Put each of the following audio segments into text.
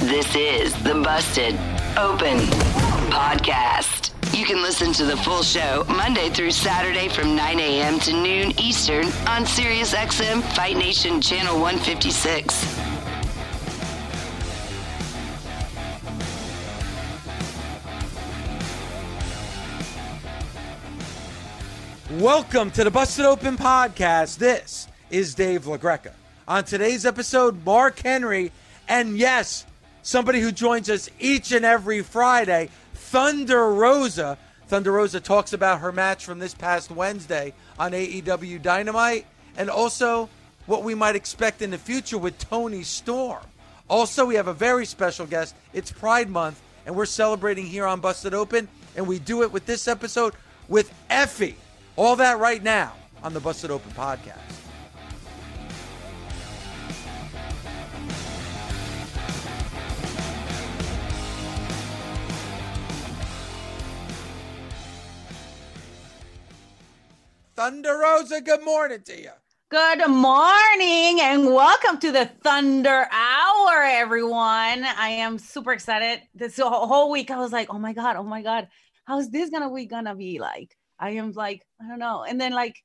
This is the Busted Open Podcast. You can listen to the full show Monday through Saturday from 9 a.m. to noon Eastern on SiriusXM Fight Nation Channel 156. Welcome to the Busted Open Podcast. This is Dave LaGreca. On today's episode, Mark Henry, and yes, somebody who joins us each and every Friday, Thunder Rosa. Thunder Rosa talks about her match from this past Wednesday on AEW Dynamite and also what we might expect in the future with Toni Storm. Also, we have a very special guest. It's Pride Month, and we're celebrating here on Busted Open, and we do it with this episode with Effy. All that right now on the Busted Open podcast. Thunder Rosa, good morning to you. Good morning and welcome to the Thunder Hour, everyone. I am super excited. This whole week, I was like, oh my God, oh my God, how's this gonna week gonna be like? I am like, I don't know. And then like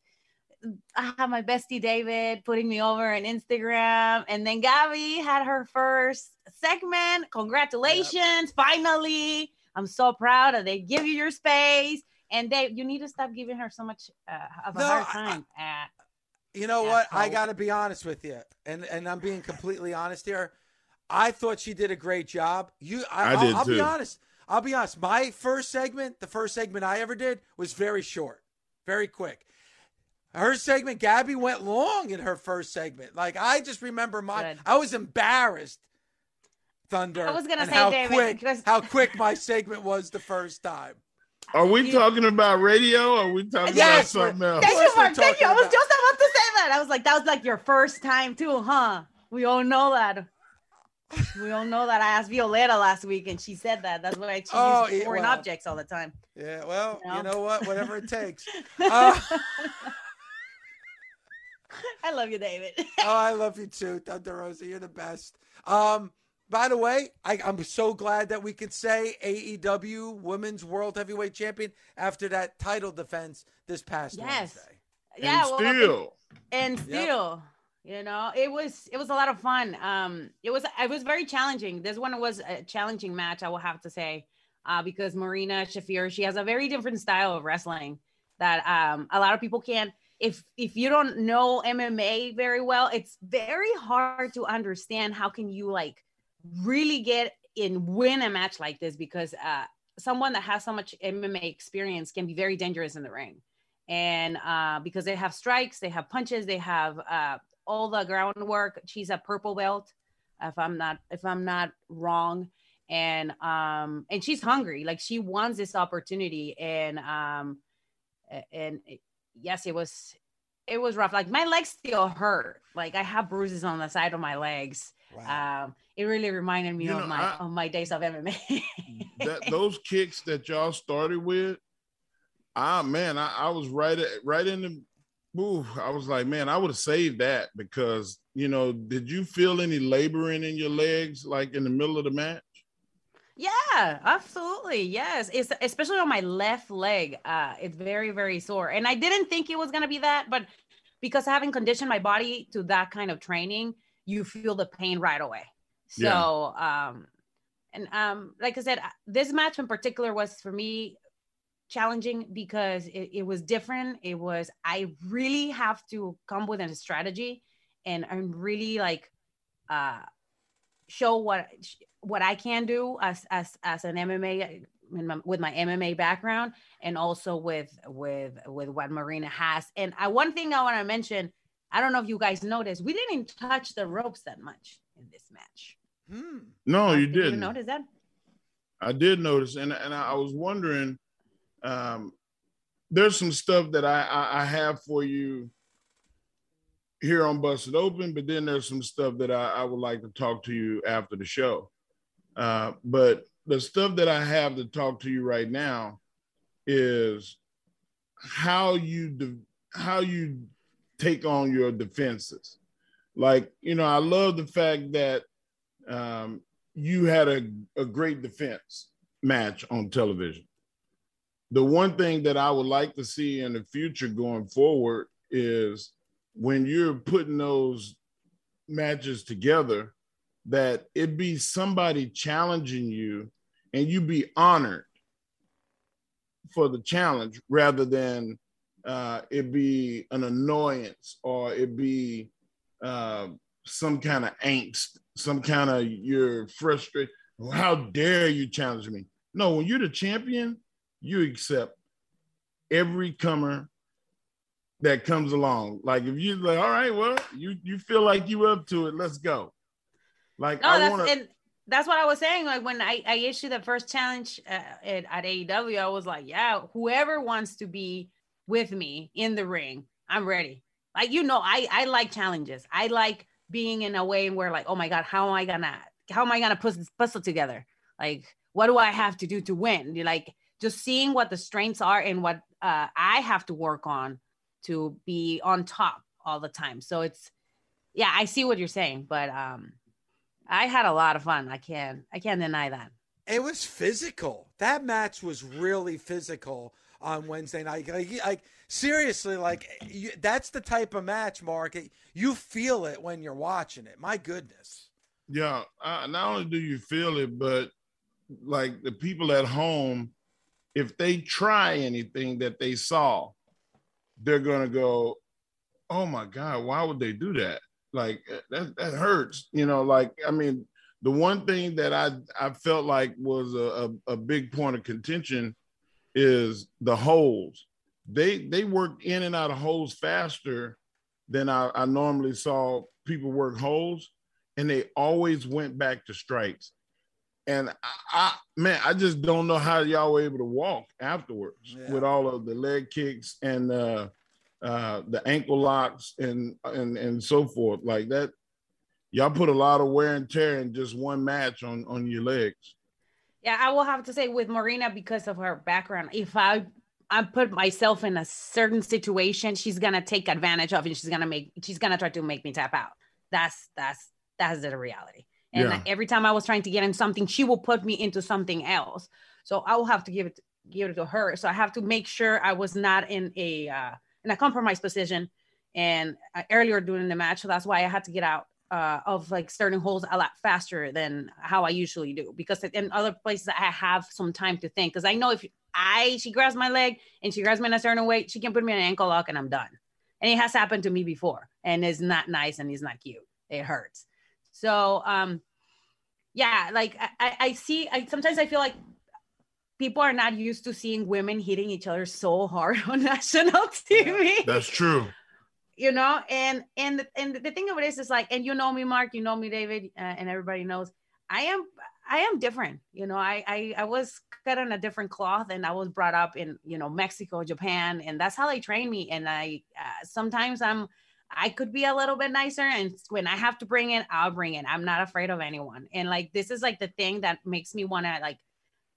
I have my bestie David putting me over on Instagram. And then Gabby had her first segment. Congratulations, yep. finally. I'm so proud that they give you your space. And Dave, you need to stop giving her so much uh, of a no, hard time. I, at, you know what? I got to be honest with you, and and I'm being completely honest here. I thought she did a great job. You, I, I did I'll, I'll be honest. I'll be honest. My first segment, the first segment I ever did, was very short, very quick. Her segment, Gabby went long in her first segment. Like I just remember my, Good. I was embarrassed. Thunder. I was gonna say, how David, quick, because... how quick my segment was the first time. Are we you, talking about radio or are we talking yes, about something else? Thank you, Mark. Thank you. I was just about to say that. I was like, that was like your first time too, huh? We all know that. we all know that. I asked Violeta last week and she said that. That's why she oh, uses foreign well, objects all the time. Yeah, well, you know, you know what? Whatever it takes. Uh, I love you, David. oh, I love you too, Thunder Rosa. You're the best. Um, by the way, I, am so glad that we could say AEW Women's World Heavyweight Champion after that title defense this past yes. Wednesday. Yeah, and well, still, and still, yep. you know, it was it was a lot of fun. Um, it was it was very challenging. This one was a challenging match, I will have to say, uh, because Marina Shafir she has a very different style of wrestling that um a lot of people can't. If if you don't know MMA very well, it's very hard to understand how can you like really get in win a match like this because uh, someone that has so much MMA experience can be very dangerous in the ring. And uh, because they have strikes, they have punches, they have uh, all the groundwork. She's a purple belt, if I'm not if I'm not wrong. And um and she's hungry, like she wants this opportunity. And um and yes, it was it was rough. Like my legs still hurt. Like I have bruises on the side of my legs. Wow. Um, it really reminded me you of know, my I, of my days of MMA. that those kicks that y'all started with, ah man, I, I was right at right in the move. I was like, man, I would have saved that because you know, did you feel any laboring in your legs like in the middle of the match? Yeah, absolutely. Yes. It's especially on my left leg. Uh, it's very, very sore. And I didn't think it was gonna be that, but because I haven't conditioned my body to that kind of training, you feel the pain right away. So, yeah. um, and um, like I said, this match in particular was for me challenging because it, it was different. It was I really have to come with a strategy and I'm really like uh show what what I can do as as as an MMA with my MMA background and also with with with what Marina has. And I, one thing I want to mention, I don't know if you guys noticed, we didn't touch the ropes that much in this match. Hmm. No, you didn't. You notice that? I did notice, and and I was wondering. Um, there's some stuff that I, I, I have for you here on Busted Open, but then there's some stuff that I, I would like to talk to you after the show. Uh, but the stuff that I have to talk to you right now is how you de- how you take on your defenses. Like you know, I love the fact that um, you had a, a great defense match on television. The one thing that I would like to see in the future going forward is when you're putting those matches together, that it be somebody challenging you and you be honored for the challenge rather than uh, it be an annoyance or it be uh, some kind of angst, some kind of you're frustrated. How dare you challenge me? No, when you're the champion, you accept every comer that comes along. Like if you're like, all right, well, you you feel like you up to it, let's go. Like no, I that's wanna... and that's what I was saying. Like when I, I issued the first challenge uh, at, at AEW, I was like, yeah, whoever wants to be with me in the ring, I'm ready. Like you know, I I like challenges. I like being in a way where like, oh my god, how am I gonna how am I gonna put this puzzle together? Like, what do I have to do to win? You're like just seeing what the strengths are and what uh, I have to work on to be on top all the time. So it's yeah, I see what you're saying, but um I had a lot of fun. I can't I can't deny that. It was physical. That match was really physical on Wednesday night. Like, like seriously, like you, that's the type of match, Mark. You feel it when you're watching it. My goodness. Yeah, uh, not only do you feel it, but like the people at home, if they try anything that they saw, they're gonna go, "Oh my God, why would they do that?" Like that that hurts, you know. Like I mean, the one thing that I I felt like was a, a, a big point of contention is the holds. They they worked in and out of holds faster than I, I normally saw people work holds, and they always went back to strikes. And I, I, man, I just don't know how y'all were able to walk afterwards yeah. with all of the leg kicks and uh, uh, the ankle locks and and and so forth. Like that, y'all put a lot of wear and tear in just one match on on your legs. Yeah, I will have to say with Marina because of her background, if I I put myself in a certain situation, she's gonna take advantage of it. She's gonna make she's gonna try to make me tap out. That's that's that's the reality. And yeah. every time I was trying to get in something, she will put me into something else. So I will have to give it give it to her. So I have to make sure I was not in a uh, in a compromised position. And uh, earlier during the match, so that's why I had to get out uh, of like starting holds a lot faster than how I usually do. Because in other places I have some time to think. Because I know if I she grabs my leg and she grabs me in a certain way, she can put me in an ankle lock and I'm done. And it has happened to me before, and it's not nice and it's not cute. It hurts. So um yeah, like I, I see I sometimes I feel like people are not used to seeing women hitting each other so hard on national TV. That's true. You know, and and and the thing of it is, is like, and you know me, Mark, you know me, David, uh, and everybody knows I am I am different. You know, I, I I was cut on a different cloth, and I was brought up in you know Mexico, Japan, and that's how they train me. And I uh, sometimes I'm I could be a little bit nicer. And when I have to bring it, I'll bring it. I'm not afraid of anyone. And like, this is like the thing that makes me want to like,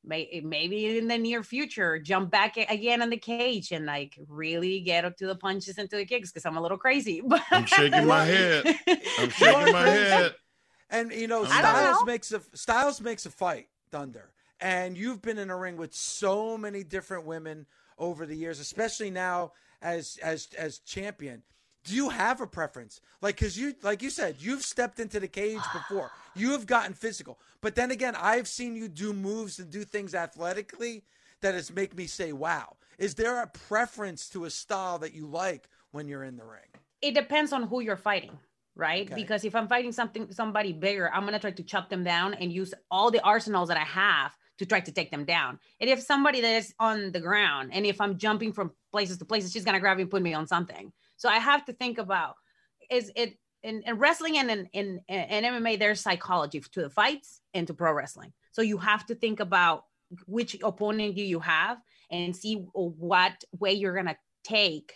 may, eh, maybe in the near future, jump back again in the cage and like really get up to the punches and to the kicks because I'm a little crazy. But I'm shaking my head. I'm shaking my head. And you know, Styles know. makes a Styles makes a fight, Thunder. And you've been in a ring with so many different women over the years, especially now as as as champion do you have a preference? Like, cause you, like you said, you've stepped into the cage before. You have gotten physical, but then again, I've seen you do moves and do things athletically that has make me say, "Wow." Is there a preference to a style that you like when you're in the ring? It depends on who you're fighting, right? Okay. Because if I'm fighting something somebody bigger, I'm gonna try to chop them down and use all the arsenals that I have to try to take them down. And if somebody that is on the ground, and if I'm jumping from places to places, she's gonna grab me and put me on something. So I have to think about is it in, in wrestling and in, in, in MMA, there's psychology to the fights and to pro wrestling. So you have to think about which opponent do you have and see what way you're gonna take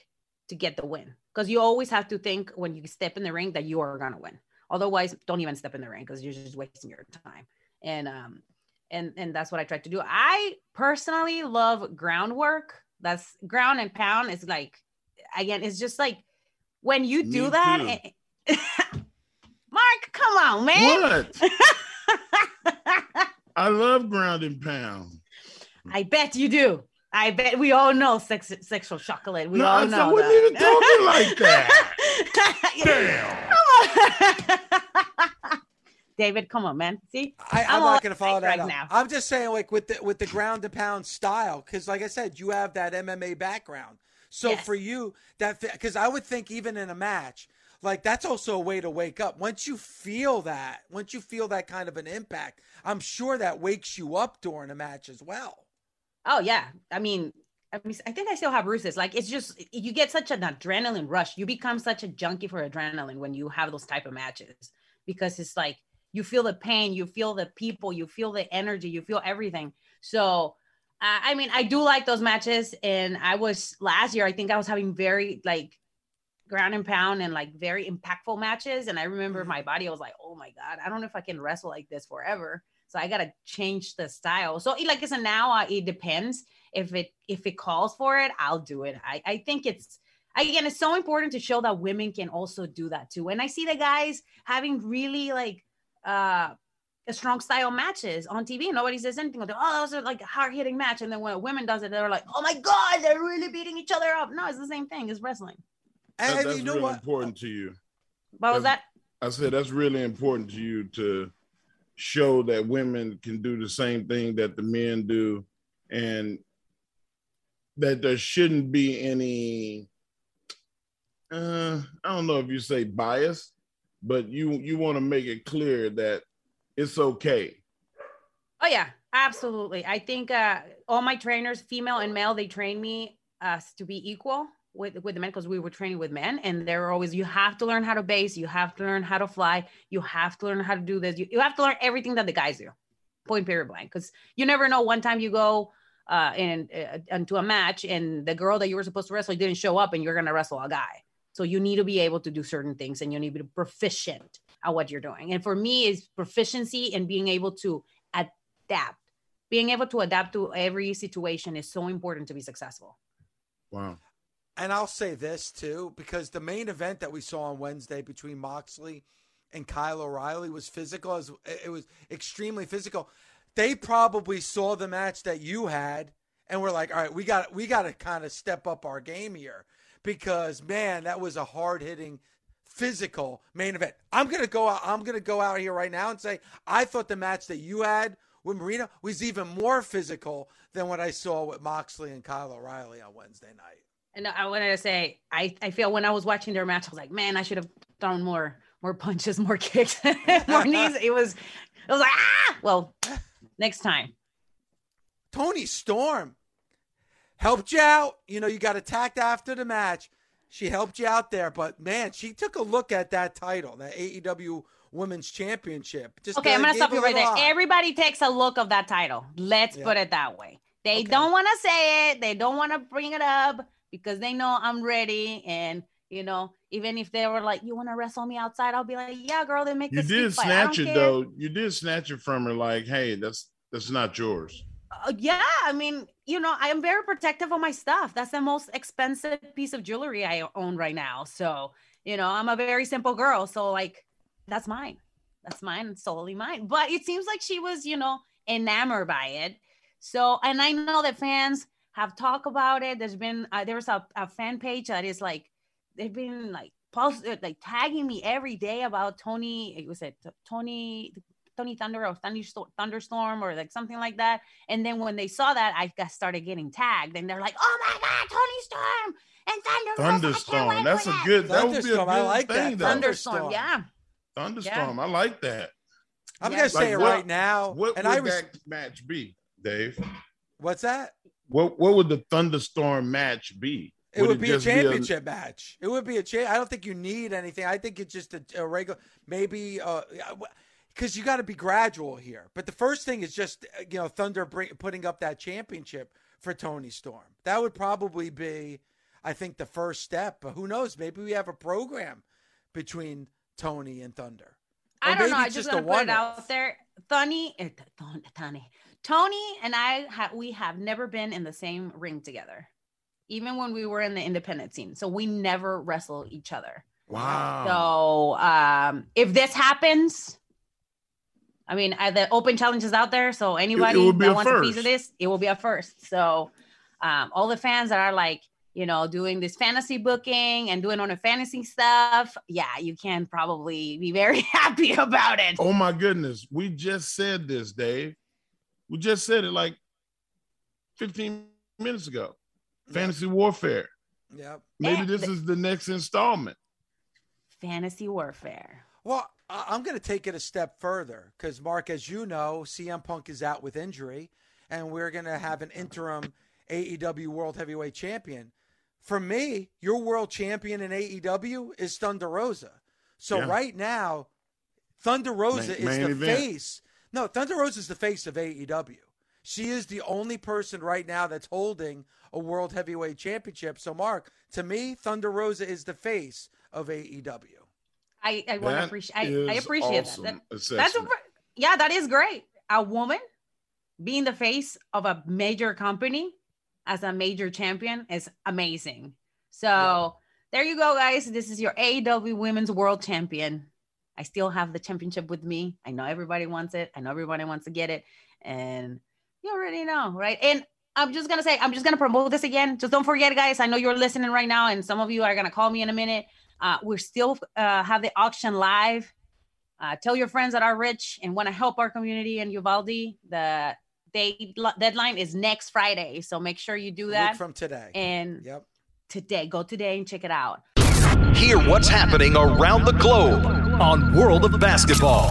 to get the win. Because you always have to think when you step in the ring that you are gonna win. Otherwise, don't even step in the ring because you're just wasting your time. And um, and and that's what I try to do. I personally love groundwork. That's ground and pound. Is like again, it's just like when you do Me that. too. eh, Mark, come on, man. What? I love ground and pound. I bet you do. I bet we all know sex, sexual chocolate. We No, all I know. wasn't that. even talking like that. Damn. Come on. David, come on, man. See, I, I'm, I'm not going to follow that right up. now. I'm just saying, like with the with the ground and pound style, because like I said, you have that MMA background. So Yes. for you, that because I would think even in a match, like that's also a way to wake up. Once you feel that, once you feel that kind of an impact, I'm sure that wakes you up during a match as well. Oh yeah. I mean, I mean, I think I still have bruises. Like it's just you get such an adrenaline rush. You become such a junkie for adrenaline when you have those type of matches because it's like you feel the pain, you feel the people, you feel the energy, you feel everything. So, I mean, I do like those matches. And I was last year, I think I was having very like ground and pound and like very impactful matches. And I remember Mhm. my body, I was like, oh my God, I don't know if I can wrestle like this forever. So I gotta change the style. So like I said, now uh, it depends if it if it calls for it, I'll do it. I I think it's again it's so important to show that women can also do that too. And I see the guys having really like uh strong style matches on TV. Nobody says anything. Like, oh, those are like a hard hitting match. And then when a woman does it, they're like, oh my god, they're really beating each other up. No, it's the same thing. It's wrestling. And, That- and that's you know really what? important to you. What was that? I said that's really important to you to show that women can do the same thing that the men do, and that there shouldn't be any. Uh, I don't know if you say bias, but you you want to make it clear that it's okay. Oh yeah, absolutely. I think uh, all my trainers, female and male, they train me uh, to be equal with with the men because we were training with men, and they're always you have to learn how to base, you have to learn how to fly, you have to learn how to do this, you, you have to learn everything that the guys do. Point period blank, because you never know. One time you go uh, in uh, into a match, and the girl that you were supposed to wrestle didn't show up, and you're gonna wrestle a guy. So you need to be able to do certain things, and you need to be proficient at what you're doing. And for me, is proficiency and being able to adapt. Being able to adapt to every situation is so important to be successful. Wow. And I'll say this too, because the main event that we saw on Wednesday between Moxley and Kyle O'Reilly was physical. As it was extremely physical. They probably saw the match that you had and were like, "All right, we got we got to kind of step up our game here." Because man, that was a hard hitting, physical main event. I'm gonna go out. I'm gonna go out here right now and say I thought the match that you had with Marina was even more physical than what I saw with Moxley and Kyle O'Reilly on Wednesday night. And I wanted to say, I, I feel when I was watching their match, I was like, man, I should have thrown more more punches, more kicks, more knees. It was, it was like, ah, well, next time. Toni Storm helped you out. You know, you got attacked after the match. She helped you out there, but man, she took a look at that title, that AEW Women's Championship. Just Okay, I'm gonna stop you right there. eye. Everybody takes a look of that title. Let's Yeah. put it that way. They Okay. don't want to say it. They don't want to bring it up because they know I'm ready. And you know, even if they were like, "You want to wrestle me outside?" I'll be like, "Yeah, girl." They make You the did street fight. I snatch it care. though. You did snatch it from her. Like, hey, that's that's not yours. Uh, yeah, I mean, you know, I am very protective of my stuff. That's the most expensive piece of jewelry I own right now. So, you know, I'm a very simple girl. So, like, that's mine. That's mine, it's solely mine. But it seems like she was, you know, enamored by it. So, and I know that fans have talked about it. There's been, uh, there was a, a fan page that is like they've been like post like tagging me every day about Toni. It was it Toni Toni Thunder or Thunderstorm, Thunderstorm or like something like that. And then when they saw that, I got started getting tagged, and they're like, "Oh my God, Toni Storm and Thunder Thunderstorm. That's a good. That would be a good I like thing. that. Though. Thunderstorm." Yeah, Thunderstorm. I like that. I'm Yeah. gonna say it what- right now. What and would I was that match be, Dave? what's that? What What would the Thunderstorm match be? It would, be a just championship match. It would be a cha- I don't think you need anything. I think it's just a, a regular, maybe, uh, because you got to be gradual here. But the first thing is just uh, you know Thunder bring, putting up that championship for Toni Storm. That would probably be, I think, the first step. But who knows? Maybe we have a program between Toni and Thunder. Or I don't know. I it's just a gonna put it one-off. out there. Toni, eh, Toni, Toni, and I have we have never been in the same ring together, even when we were in the independent scene. So we never wrestle each other. Wow. So um, if this happens, I mean, uh, the open challenge is out there. So anybody would be that a wants a piece of this, it will be a first. So um, all the fans that are like, you know, doing this fantasy booking and doing on a fantasy stuff, yeah, you can probably be very happy about it. Oh my goodness. We just said this, Dave. We just said it like 15 minutes ago. Fantasy warfare. Yep. Maybe Yeah, this but- is the next installment. Fantasy warfare. Well, I- I'm going to take it a step further because, Mark, as you know, CM Punk is out with injury, and we're going to have an interim AEW World Heavyweight Champion. For me, your world champion in AEW is Thunder Rosa. So Yeah. right now, Thunder Rosa Main- is main the event. face. No, Thunder Rosa is the face of AEW. She is the only person right now that's holding a World Heavyweight Championship. So, Mark, to me, Thunder Rosa is the face of AEW. I, I want to appreciate. I, I appreciate awesome that. that. That's a, yeah, that is great. A woman being the face of a major company as a major champion is amazing. So Yeah. there you go, guys. This is your AEW Women's World Champion. I still have the championship with me. I know everybody wants it. I know everybody wants to get it, and you already know, right? And I'm just gonna say, I'm just gonna promote this again. Just don't forget, guys. I know you're listening right now, and some of you are gonna call me in a minute. Uh, we're still uh, have the auction live. Uh, tell your friends that are rich and want to help our community in Uvalde. The date deadline is next Friday, so make sure you do Week that. from today. and Yep. today, go today and check it out. Hear what's happening around the globe on World of Basketball.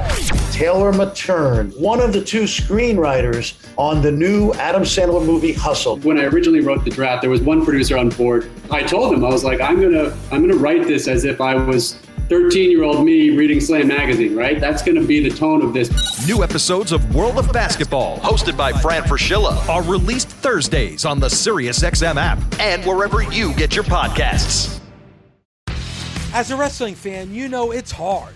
Taylor Materne, one of the two screenwriters on the new Adam Sandler movie Hustle. when I originally wrote the draft, there was one producer on board. I told him I was like, I'm gonna I'm gonna write this as if I was 13 year old me reading Slam magazine, right? That's gonna be the tone of this. New episodes of World of Basketball, hosted by Fran Fraschilla, are released Thursdays on the SiriusXM app and wherever you get your podcasts. As a wrestling fan, you know it's hard.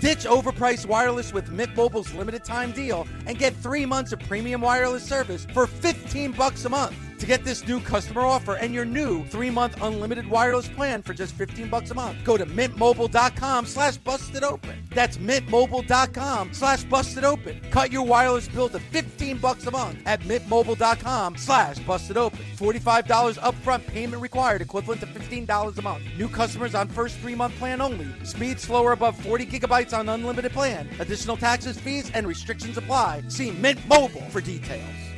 Ditch overpriced wireless with Mint Mobile's limited time deal and get three months of premium wireless service for 15 bucks a month. To get this new customer offer and your new three-month unlimited wireless plan for just 15 bucks a month, go to mintmobile.com slash busted open. That's mintmobile.com slash busted open. Cut your wireless bill to 15 bucks a month at mintmobile.com slash busted open. $45 upfront payment required, equivalent to $15 a month. New customers on first three-month plan only. Speed slower above 40 gigabytes on unlimited plan. Additional taxes, fees, and restrictions apply. See Mint Mobile for details.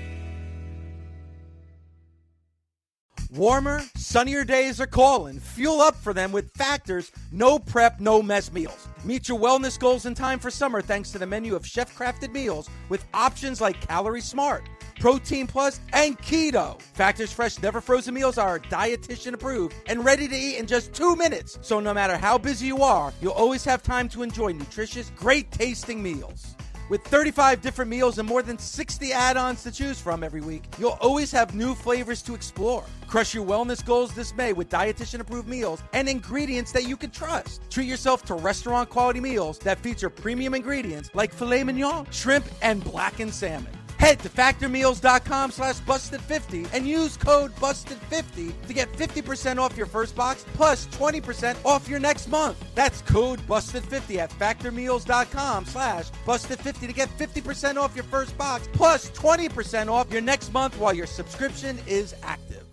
Warmer, sunnier days are calling. Fuel up for them with Factor's no prep, no mess meals. Meet your wellness goals in time for summer thanks to the menu of chef crafted meals with options like Calorie Smart, Protein Plus, and Keto. Factor's fresh, never frozen meals are dietitian approved and ready to eat in just two minutes. So no matter how busy you are, you'll always have time to enjoy nutritious, great tasting meals. With 35 different meals and more than 60 add ons to choose from every week, you'll always have new flavors to explore. Crush your wellness goals this May with dietitian approved meals and ingredients that you can trust. Treat yourself to restaurant quality meals that feature premium ingredients like filet mignon, shrimp, and blackened salmon. Head to factormeals.com slash busted50 and use code busted50 to get 50% off your first box plus 20% off your next month. That's code busted50 at factormeals.com slash busted50 to get 50% off your first box plus 20% off your next month while your subscription is active.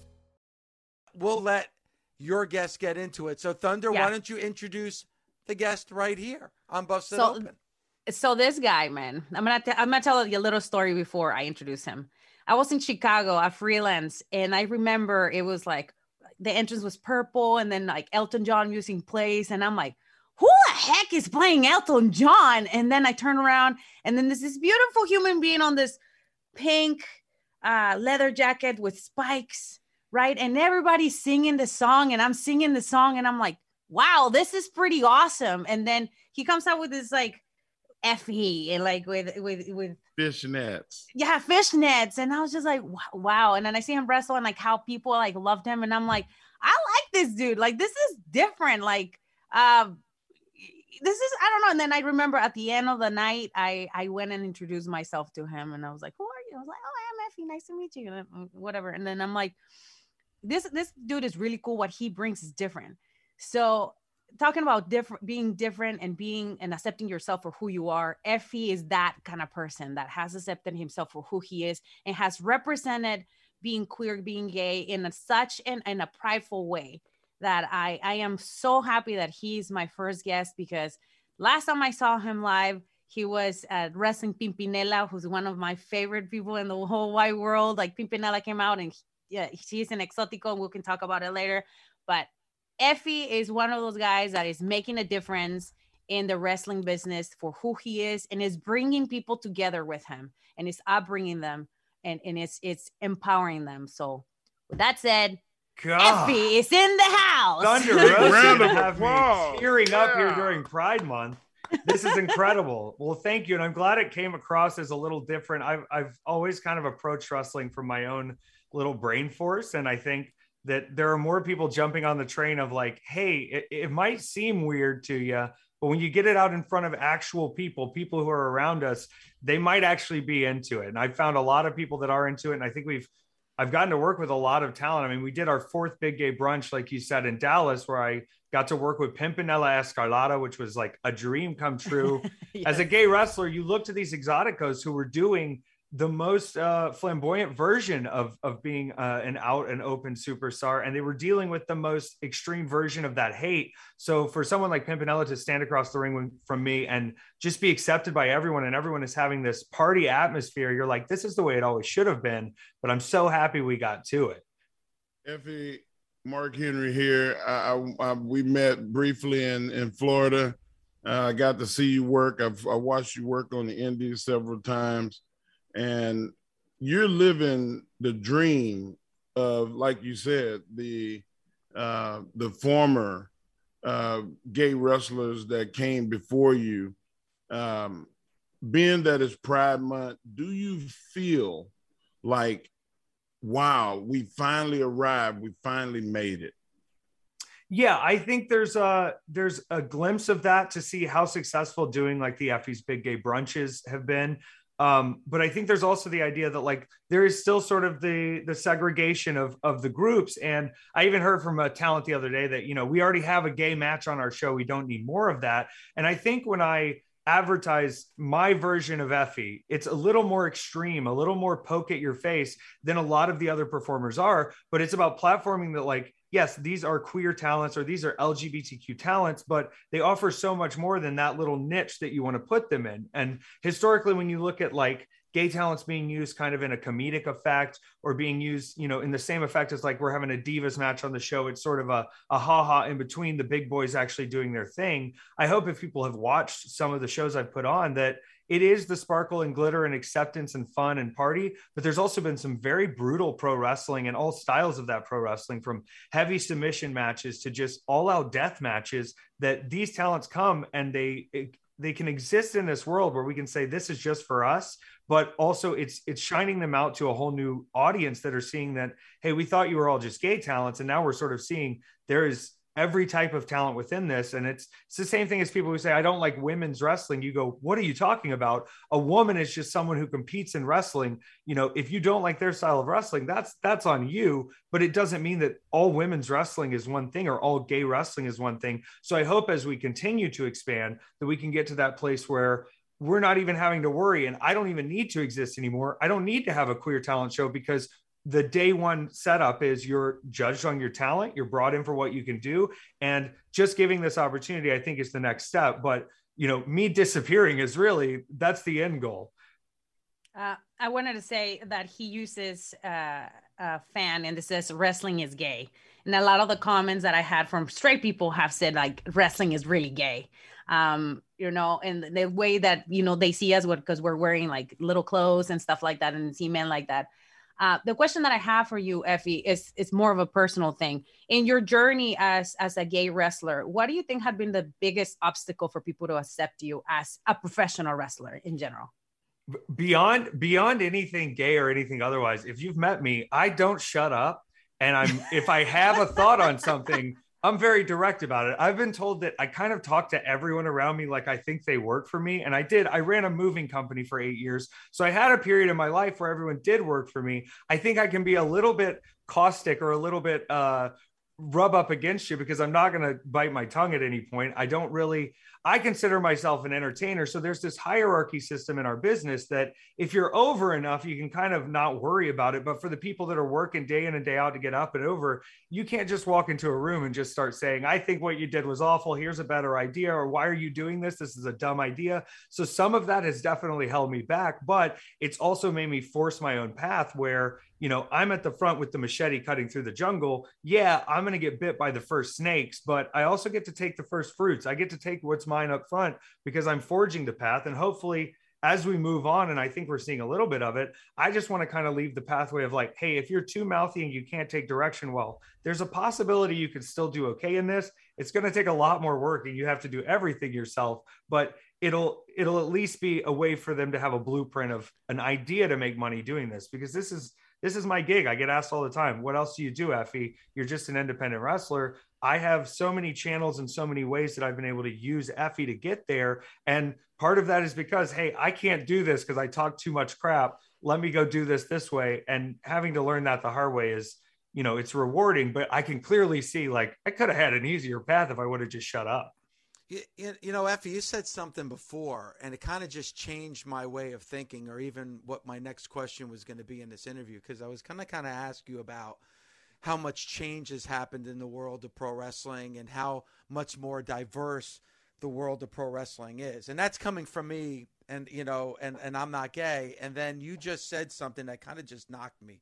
We'll let your guest get into it. So, Thunder, Yeah. why don't you introduce the guest right here on Busted So- Open? So this guy, man, I'm gonna t- I'm gonna tell you a little story before I introduce him. I was in Chicago, I freelance, and I remember it was like the entrance was purple, and then like Elton John music plays, and I'm like, who the heck is playing Elton John? And then I turn around, and then there's this beautiful human being on this pink uh, leather jacket with spikes, right? And everybody's singing the song, and I'm singing the song, and I'm like, wow, this is pretty awesome. And then he comes out with this like fe and like with with with Fishnets. yeah fishnets and i was just like wow. And then i see him wrestle and like how people like loved him. And i'm like i like this dude. Like this is different. Like um this is i don't know. And then i remember at the end of the night i i went and introduced myself to him. And i was like who are you? I was like oh i'm effy nice to meet you. And whatever. And then i'm like this this dude is really cool. What he brings is different. So talking about different being different and being and accepting yourself for who you are effy is that kind of person that has accepted himself for who he is and has represented being queer being gay in a, such an in a prideful way that i i am so happy that he's my first guest because last time i saw him live he was at wrestling pimpinella who's one of my favorite people in the whole wide world. Like pimpinella came out and yeah she's an exotico and we can talk about it later. But Effy is one of those guys that is making a difference in the wrestling business for who he is and is bringing people together with him and is upbringing them and, and it's it's empowering them. So with that said, God. Effy is in the house. Thunder Big Rosa to have me applause. tearing up here during Pride Month. This is incredible. well, thank you, and I'm glad it came across as a little different. I've I've always kind of approached wrestling from my own little brain force, and I think that there are more people jumping on the train of like, hey, it, it might seem weird to you, but when you get it out in front of actual people, people who are around us, they might actually be into it. And I've found a lot of people that are into it, and I think we've I've gotten to work with a lot of talent. I mean, we did our fourth big gay brunch, like you said, in Dallas, where I got to work with Pimpinella Escarlata, which was like a dream come true. As a gay wrestler, you look to these exoticos who were doing the most uh, flamboyant version of of being uh, an out and open superstar, and they were dealing with the most extreme version of that hate. So for someone like Pimpinella to stand across the ring from me and just be accepted by everyone, and everyone is having this party atmosphere, you're like, this is the way it always should have been. But I'm so happy we got to it. Effy, Mark Henry here. I, I, I, we met briefly in, in Florida. Uh, I got to see you work. I've I watched you work on the Indies several times, and you're living the dream of, like you said, the uh, the former uh, gay wrestlers that came before you. Um, being that it's Pride Month, do you feel like wow, we finally arrived. We finally made it. Yeah, I think there's a there's a glimpse of that to see how successful doing like the Effy's Big Gay Brunches have been. Um, but I think there's also the idea that like there is still sort of the the segregation of of the groups. And I even heard from a talent the other day that you know we already have a gay match on our show. We don't need more of that. And I think when I advertise my version of Effy. it's a little more extreme, a little more poke at your face than a lot of the other performers are. But it's about platforming that like yes, these are queer talents or these are LGBTQ talents, but they offer so much more than that little niche that you want to put them in. And historically, when you look at like gay talents being used kind of in a comedic effect or being used, you know, in the same effect as like we're having a divas match on the show, it's sort of a, a ha ha in between the big boys actually doing their thing. I hope if people have watched some of the shows I've put on that it is the sparkle and glitter and acceptance and fun and party, but there's also been some very brutal pro wrestling and all styles of that pro wrestling from heavy submission matches to just all out death matches that these talents come and they eh, they can exist in this world where we can say this is just for us but also it's it's shining them out to a whole new audience that are seeing that hey we thought you were all just gay talents and now we're sort of seeing there is every type of talent within this. And it's, it's the same thing as people who say, I don't like women's wrestling. You go, what are you talking about? A woman is just someone who competes in wrestling. You know, if you don't like their style of wrestling, that's, that's on you, but it doesn't mean that all women's wrestling is one thing or all gay wrestling is one thing. So I hope as we continue to expand that we can get to that place where we're not even having to worry. And I don't even need to exist anymore. I don't need to have a queer talent show because the day one setup is you're judged on your talent, you're brought in for what you can do, and just giving this opportunity, I think, is the next step. But you know, me disappearing is really that's the end goal. Uh, I wanted to say that he uses uh, a fan, and this says wrestling is gay. And a lot of the comments that I had from straight people have said like wrestling is really gay. Um, you know, and the way that you know they see us because we're wearing like little clothes and stuff like that, and see men like that. Uh, the question that I have for you, Effy, is is more of a personal thing. In your journey as as a gay wrestler, what do you think had been the biggest obstacle for people to accept you as a professional wrestler in general? Beyond beyond anything gay or anything otherwise, if you've met me, I don't shut up. And I'm if I have a thought on something, I'm very direct about it. I've been told that I kind of talk to everyone around me like I think they work for me. And I did. I ran a moving company for eight years. So I had a period in my life where everyone did work for me. I think I can be a little bit caustic or a little bit uh, rub up against you because I'm not going to bite my tongue at any point. I don't really, I consider myself an entertainer. So there's this hierarchy system in our business that if you're over enough, you can kind of not worry about it. But for the people that are working day in and day out to get up and over, you can't just walk into a room and just start saying, I think what you did was awful. Here's a better idea. Or why are you doing this? This is a dumb idea. So some of that has definitely held me back, but it's also made me force my own path where you know, I'm at the front with the machete cutting through the jungle. Yeah, I'm going to get bit by the first snakes, but I also get to take the first fruits. I get to take what's mine up front because I'm forging the path. And hopefully, as we move on, and I think we're seeing a little bit of it, I just want to kind of leave the pathway of like, hey, if you're too mouthy and you can't take direction well, there's a possibility you could still do okay in this. It's going to take a lot more work and you have to do everything yourself, but it'll it'll at least be a way for them to have a blueprint of an idea to make money doing this because this is this is my gig. I get asked all the time, what else do you do, Effy? You're just an independent wrestler. I have so many channels and so many ways that I've been able to use Effy to get there. And part of that is because, hey, I can't do this because I talk too much crap. Let me go do this this way. And having to learn that the hard way is, you know, it's rewarding, but I can clearly see like I could have had an easier path if I would have just shut up. You, you know, Effy, you said something before, and it kind of just changed my way of thinking, or even what my next question was going to be in this interview, because I was going to kind of ask you about how much change has happened in the world of pro wrestling and how much more diverse the world of pro wrestling is, and that's coming from me, and you know, and and I'm not gay, and then you just said something that kind of just knocked me,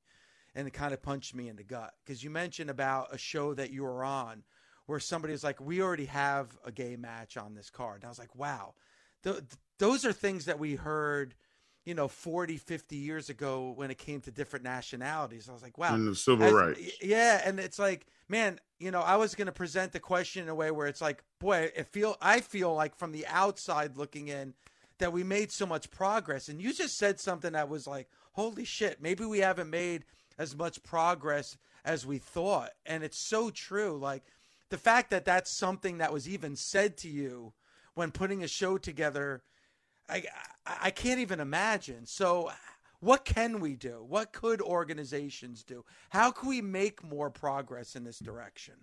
and it kind of punched me in the gut, because you mentioned about a show that you were on where somebody was like, "We already have a gay match on this card." And I was like, "Wow." Th- those are things that we heard, you know, 40, 50 years ago when it came to different nationalities. I was like, "Wow." And the civil rights. Yeah, and it's like, man, you know, I was going to present the question in a way where it's like, boy, it feel I feel like from the outside looking in that we made so much progress. And you just said something that was like, "Holy shit, maybe we haven't made as much progress as we thought." And it's so true. Like the fact that that's something that was even said to you when putting a show together I I can't even imagine. So what can we do? What could organizations do? How can we make more progress in this direction?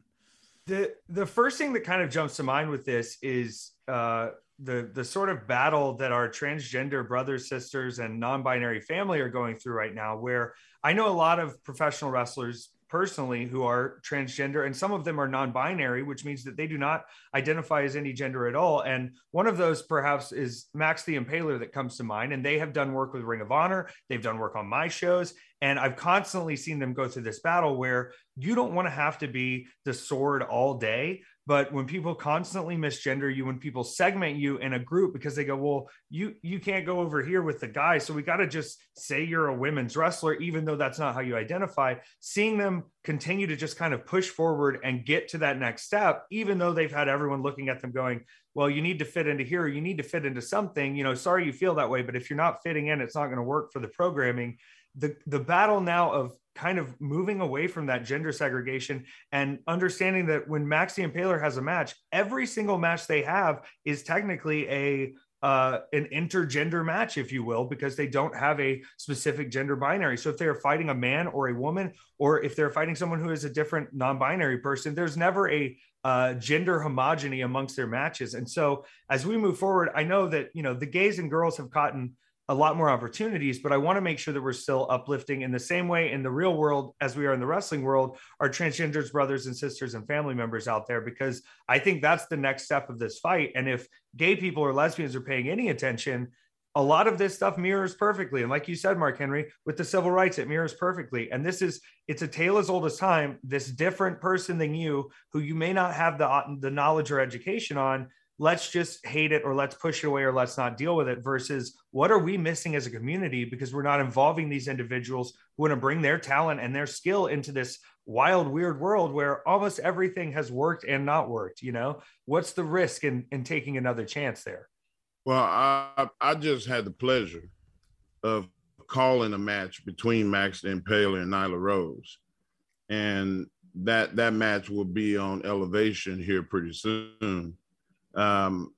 The the first thing that kind of jumps to mind with this is uh, the the sort of battle that our transgender brothers, sisters, and non-binary family are going through right now. Where I know a lot of professional wrestlers personally who are transgender and some of them are non-binary which means that they do not identify as any gender at all. And one of those perhaps is max the impaler that comes to mind and they have done work with ring of honor. They've done work on my shows and i've constantly seen them go through this battle where you don't want to have to be the sword all day but when people constantly misgender you when people segment you in a group because they go well you you can't go over here with the guy so we got to just say you're a women's wrestler even though that's not how you identify seeing them continue to just kind of push forward and get to that next step even though they've had everyone looking at them going well you need to fit into here you need to fit into something you know sorry you feel that way but if you're not fitting in it's not going to work for the programming. The the battle now of kind of moving away from that gender segregation and understanding that when Max the Impaler has a match, every single match they have is technically a uh, an intergender match, if you will, because they don't have a specific gender binary. So if they're fighting a man or a woman, or if they're fighting someone who is a different non-binary person, there's never a uh, gender homogeny amongst their matches. And so as we move forward, I know that you know the gays and girls have gotten a lot more opportunities, but I want to make sure that we're still uplifting in the same way in the real world as we are in the wrestling world, our transgenders, brothers and sisters, and family members out there, because I think that's the next step of this fight. And if gay people or lesbians are paying any attention, a lot of this stuff mirrors perfectly. And like you said, Mark Henry, with the civil rights, it mirrors perfectly. And this is, it's a tale as old as time. This different person than you, who you may not have the, the knowledge or education on, let's just hate it or let's push it away or let's not deal with it versus what are we missing as a community because we're not involving these individuals who want to bring their talent and their skill into this wild weird world where almost everything has worked and not worked you know? What's the risk in in taking another chance there? Well i i just had the pleasure of calling a match between max Impaler and nyla rose. And that that match will be on elevation here pretty soon um,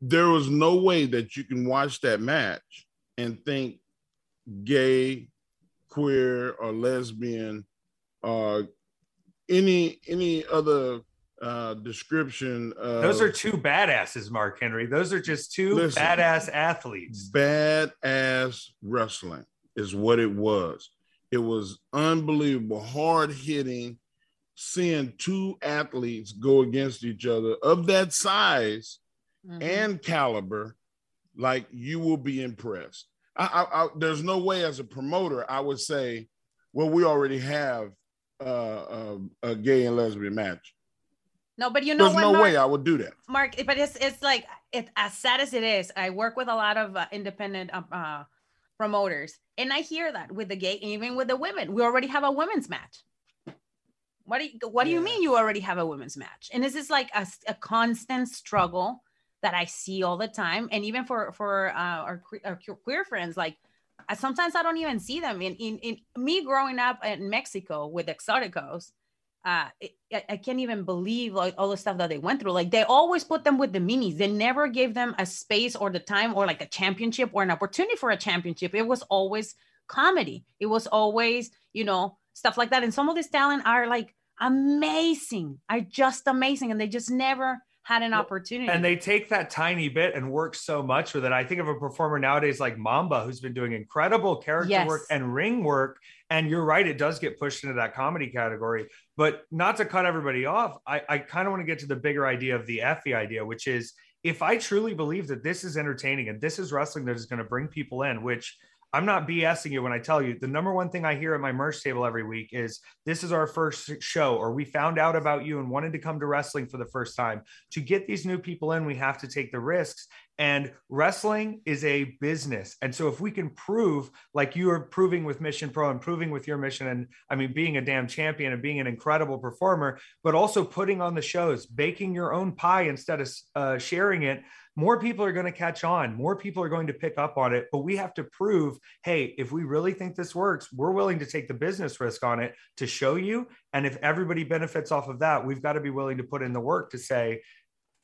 there was no way that you can watch that match and think gay, queer, or lesbian, or any any other uh, description. Of, Those are two badasses, Mark Henry. Those are just two listen, badass athletes. Badass wrestling is what it was. It was unbelievable, hard hitting, seeing two athletes go against each other of that size mm-hmm. and caliber, like you will be impressed. I, I, I, there's no way as a promoter I would say, well, we already have uh, a, a gay and lesbian match. No, but you know There's what, no Mark, way I would do that, Mark. But it's it's like it as sad as it is. I work with a lot of uh, independent uh, uh promoters, and I hear that with the gay, even with the women, we already have a women's match. What do you What do you mean you already have a women's match? And this is like a, a constant struggle that I see all the time, and even for for uh, our, our queer friends, like sometimes I don't even see them. In in, in me growing up in Mexico with Exoticos, uh, I, I can't even believe like all the stuff that they went through. Like they always put them with the minis. They never gave them a space or the time or like a championship or an opportunity for a championship. It was always comedy. It was always you know stuff like that. And some of this talent are like amazing, are just amazing, and they just never had an opportunity. And they take that tiny bit and work so much with it. I think of a performer nowadays like Mamba, who's been doing incredible character yes. work and ring work. And you're right, it does get pushed into that comedy category. But not to cut everybody off, I, I kind of want to get to the bigger idea of the Effy idea, which is if I truly believe that this is entertaining and this is wrestling that is going to bring people in, which I'm not BSing you when I tell you the number one thing I hear at my merch table every week is this is our first show, or we found out about you and wanted to come to wrestling for the first time. To get these new people in, we have to take the risks. And wrestling is a business. And so if we can prove, like you are proving with Mission Pro and proving with your mission, and I mean, being a damn champion and being an incredible performer, but also putting on the shows, baking your own pie instead of uh, sharing it more people are going to catch on more people are going to pick up on it but we have to prove hey if we really think this works we're willing to take the business risk on it to show you and if everybody benefits off of that we've got to be willing to put in the work to say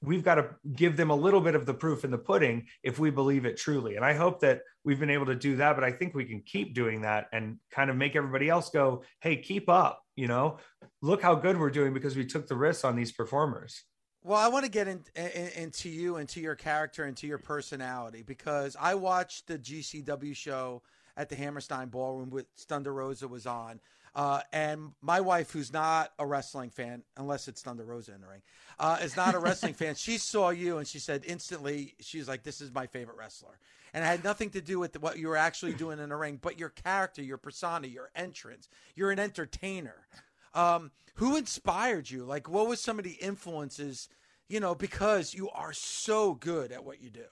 we've got to give them a little bit of the proof in the pudding if we believe it truly. And I hope that we've been able to do that, but I think we can keep doing that and kind of make everybody else go, hey, keep up, you know, look how good we're doing because we took the risks on these performers. Well, I want to get in, in, into you and to your character and to your personality because I watched the GCW show at the Hammerstein Ballroom with Thunder Rosa was on. Uh, and my wife, who's not a wrestling fan, unless it's Thunder Rosa in the ring, uh, is not a wrestling fan. She saw you and she said instantly, she's like, "This is my favorite wrestler." And it had nothing to do with what you were actually doing in the ring, but your character, your persona, your entrance. You're an entertainer. Um, who inspired you? Like, what was some of the influences? You know, because you are so good at what you do.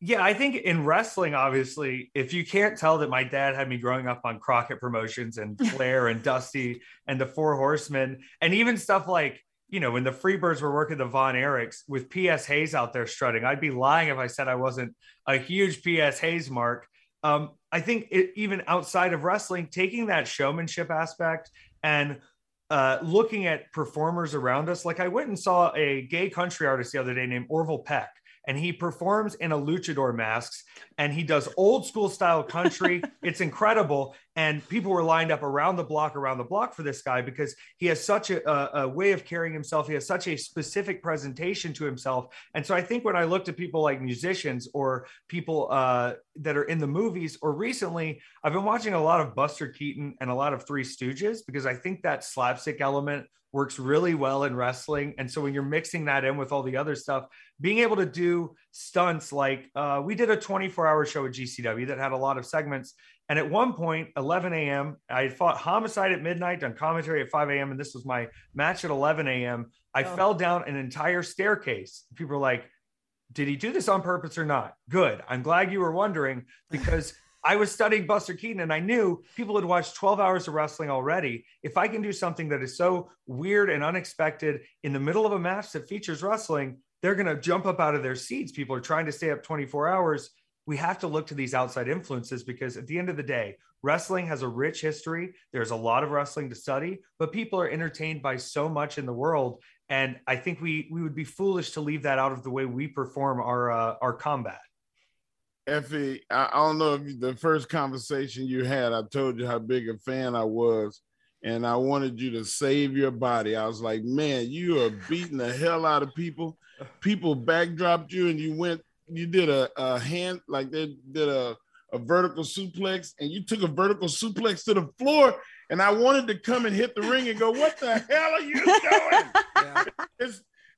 Yeah, I think in wrestling, obviously, if you can't tell that my dad had me growing up on Crockett Promotions and Flair and Dusty and the Four Horsemen, and even stuff like, you know, when the Freebirds were working the Von Erichs with P.S. Hayes out there strutting, I'd be lying if I said I wasn't a huge P.S. Hayes mark. Um, I think it, even outside of wrestling, taking that showmanship aspect and uh, looking at performers around us, like I went and saw a gay country artist the other day named Orville Peck and he performs in a luchador masks and he does old school style country. it's incredible. And people were lined up around the block, around the block for this guy because he has such a, a, a, way of carrying himself. He has such a specific presentation to himself. And so I think when I looked at people like musicians or people uh, that are in the movies, or recently, I've been watching a lot of Buster Keaton and a lot of Three Stooges because I think that slapstick element works really well in wrestling. And so when you're mixing that in with all the other stuff, being able to do stunts like uh, we did a 24 hour show at GCW that had a lot of segments. And at one point, 11 a.m., I had fought homicide at midnight, done commentary at 5 a.m., and this was my match at 11 a.m. I oh. fell down an entire staircase. People were like, did he do this on purpose or not? Good. I'm glad you were wondering because I was studying Buster Keaton and I knew people had watched 12 hours of wrestling already. If I can do something that is so weird and unexpected in the middle of a match that features wrestling, they're going to jump up out of their seats. People are trying to stay up 24 hours. We have to look to these outside influences because at the end of the day, wrestling has a rich history. There's a lot of wrestling to study, but people are entertained by so much in the world. And I think we we would be foolish to leave that out of the way we perform our uh, our combat. Effy, I, I don't know if the first conversation you had, I told you how big a fan I was, and I wanted you to save your body. I was like, man, you are beating the hell out of people. People backdropped you, and you went, you did a, a hand like they did a, a vertical suplex, and you took a vertical suplex to the floor. And I wanted to come and hit the ring and go, what the hell are you doing? yeah.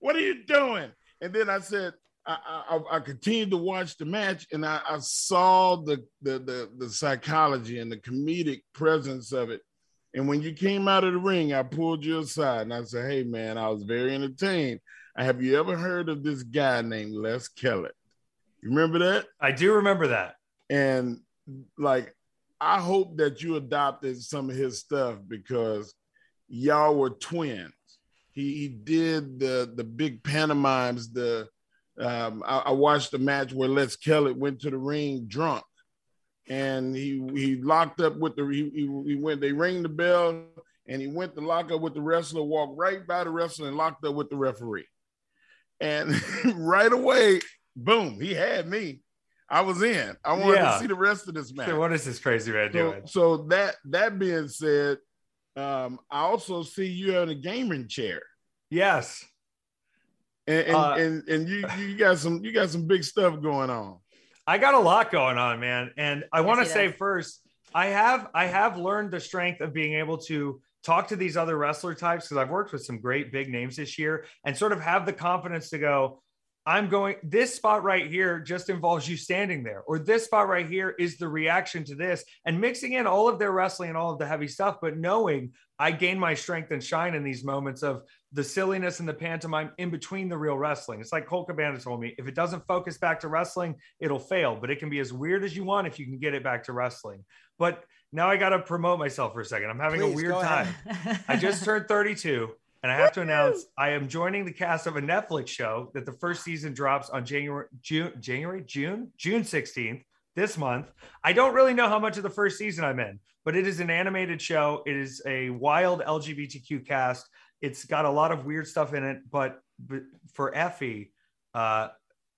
what are you doing? And then I said, I, I, I, continued to watch the match and I, I saw the, the, the the psychology and the comedic presence of it. And when you came out of the ring, I pulled you aside and I said, "Hey, man, I was very entertained. Have you ever heard of this guy named Les Kellett? You remember that? I do remember that. And like, I hope that you adopted some of his stuff because y'all were twins. He, he did the the big pantomimes, the um, I, I, watched the match where Les Kellett went to the ring drunk, and he he locked up with the he, he, he went. They rang the bell, and he went to lock up with the wrestler. Walked right by the wrestler and locked up with the referee. And right away, boom, he had me. I was in. I wanted yeah. to see the rest of this match. So what is this crazy man so, doing? So that that being said, um, I also see you in a gaming chair. Yes and and, uh, and, and you you got some you got some big stuff going on. I got a lot going on, man, and I want to say first, I have I have learned the strength of being able to talk to these other wrestler types because I've worked with some great big names this year, and sort of have the confidence to go. I'm going, this spot right here just involves you standing there, or this spot right here is the reaction to this, and mixing in all of their wrestling and all of the heavy stuff, but knowing I gain my strength and shine in these moments of the silliness and the pantomime in between the real wrestling. It's like Colt Cabana told me if it doesn't focus back to wrestling, it'll fail, but it can be as weird as you want if you can get it back to wrestling. But now I got to promote myself for a second. I'm having Please, a weird time. I just turned 32 and I have to announce I am joining the cast of a Netflix show that the first season drops on January, June, January, June, June 16th this month. I don't really know how much of the first season I'm in, but it is an animated show. It is a wild LGBTQ cast It's got a lot of weird stuff in it, but, but for Effy, uh,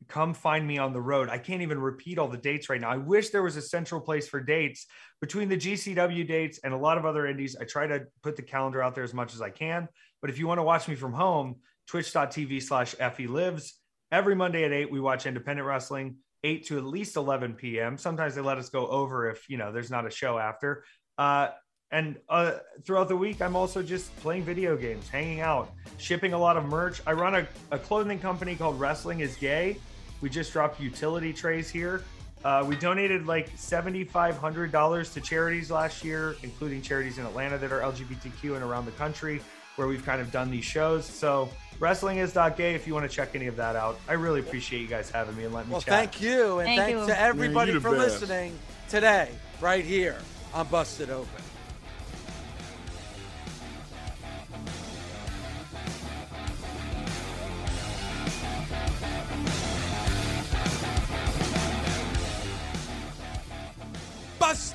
come find me on the road. I can't even repeat all the dates right now. I wish there was a central place for dates between the GCW dates and a lot of other indies. I try to put the calendar out there as much as I can. But if you want to watch me from home, twitch.tv slash Effy lives. Every Monday at 8, we watch independent wrestling, 8 to at least 11 p.m. Sometimes they let us go over if, you know, there's not a show after. Uh, and uh, throughout the week, I'm also just playing video games, hanging out, shipping a lot of merch. I run a, a clothing company called Wrestling is Gay. We just dropped utility trays here. Uh, we donated like $7,500 to charities last year, including charities in Atlanta that are LGBTQ and around the country where we've kind of done these shows. So wrestling is gay if you want to check any of that out. I really appreciate you guys having me and letting me well, chat. thank you. And Thank thanks you. to everybody Man, for best. listening today, right here on Busted Open.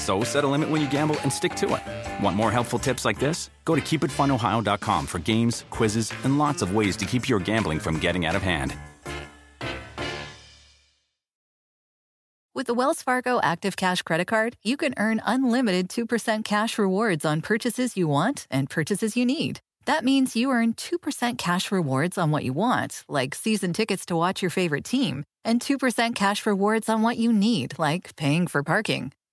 So set a limit when you gamble and stick to it. Want more helpful tips like this? Go to keepitfunohio.com for games, quizzes, and lots of ways to keep your gambling from getting out of hand. With the Wells Fargo Active Cash Credit Card, you can earn unlimited 2% cash rewards on purchases you want and purchases you need. That means you earn 2% cash rewards on what you want, like season tickets to watch your favorite team, and 2% cash rewards on what you need, like paying for parking.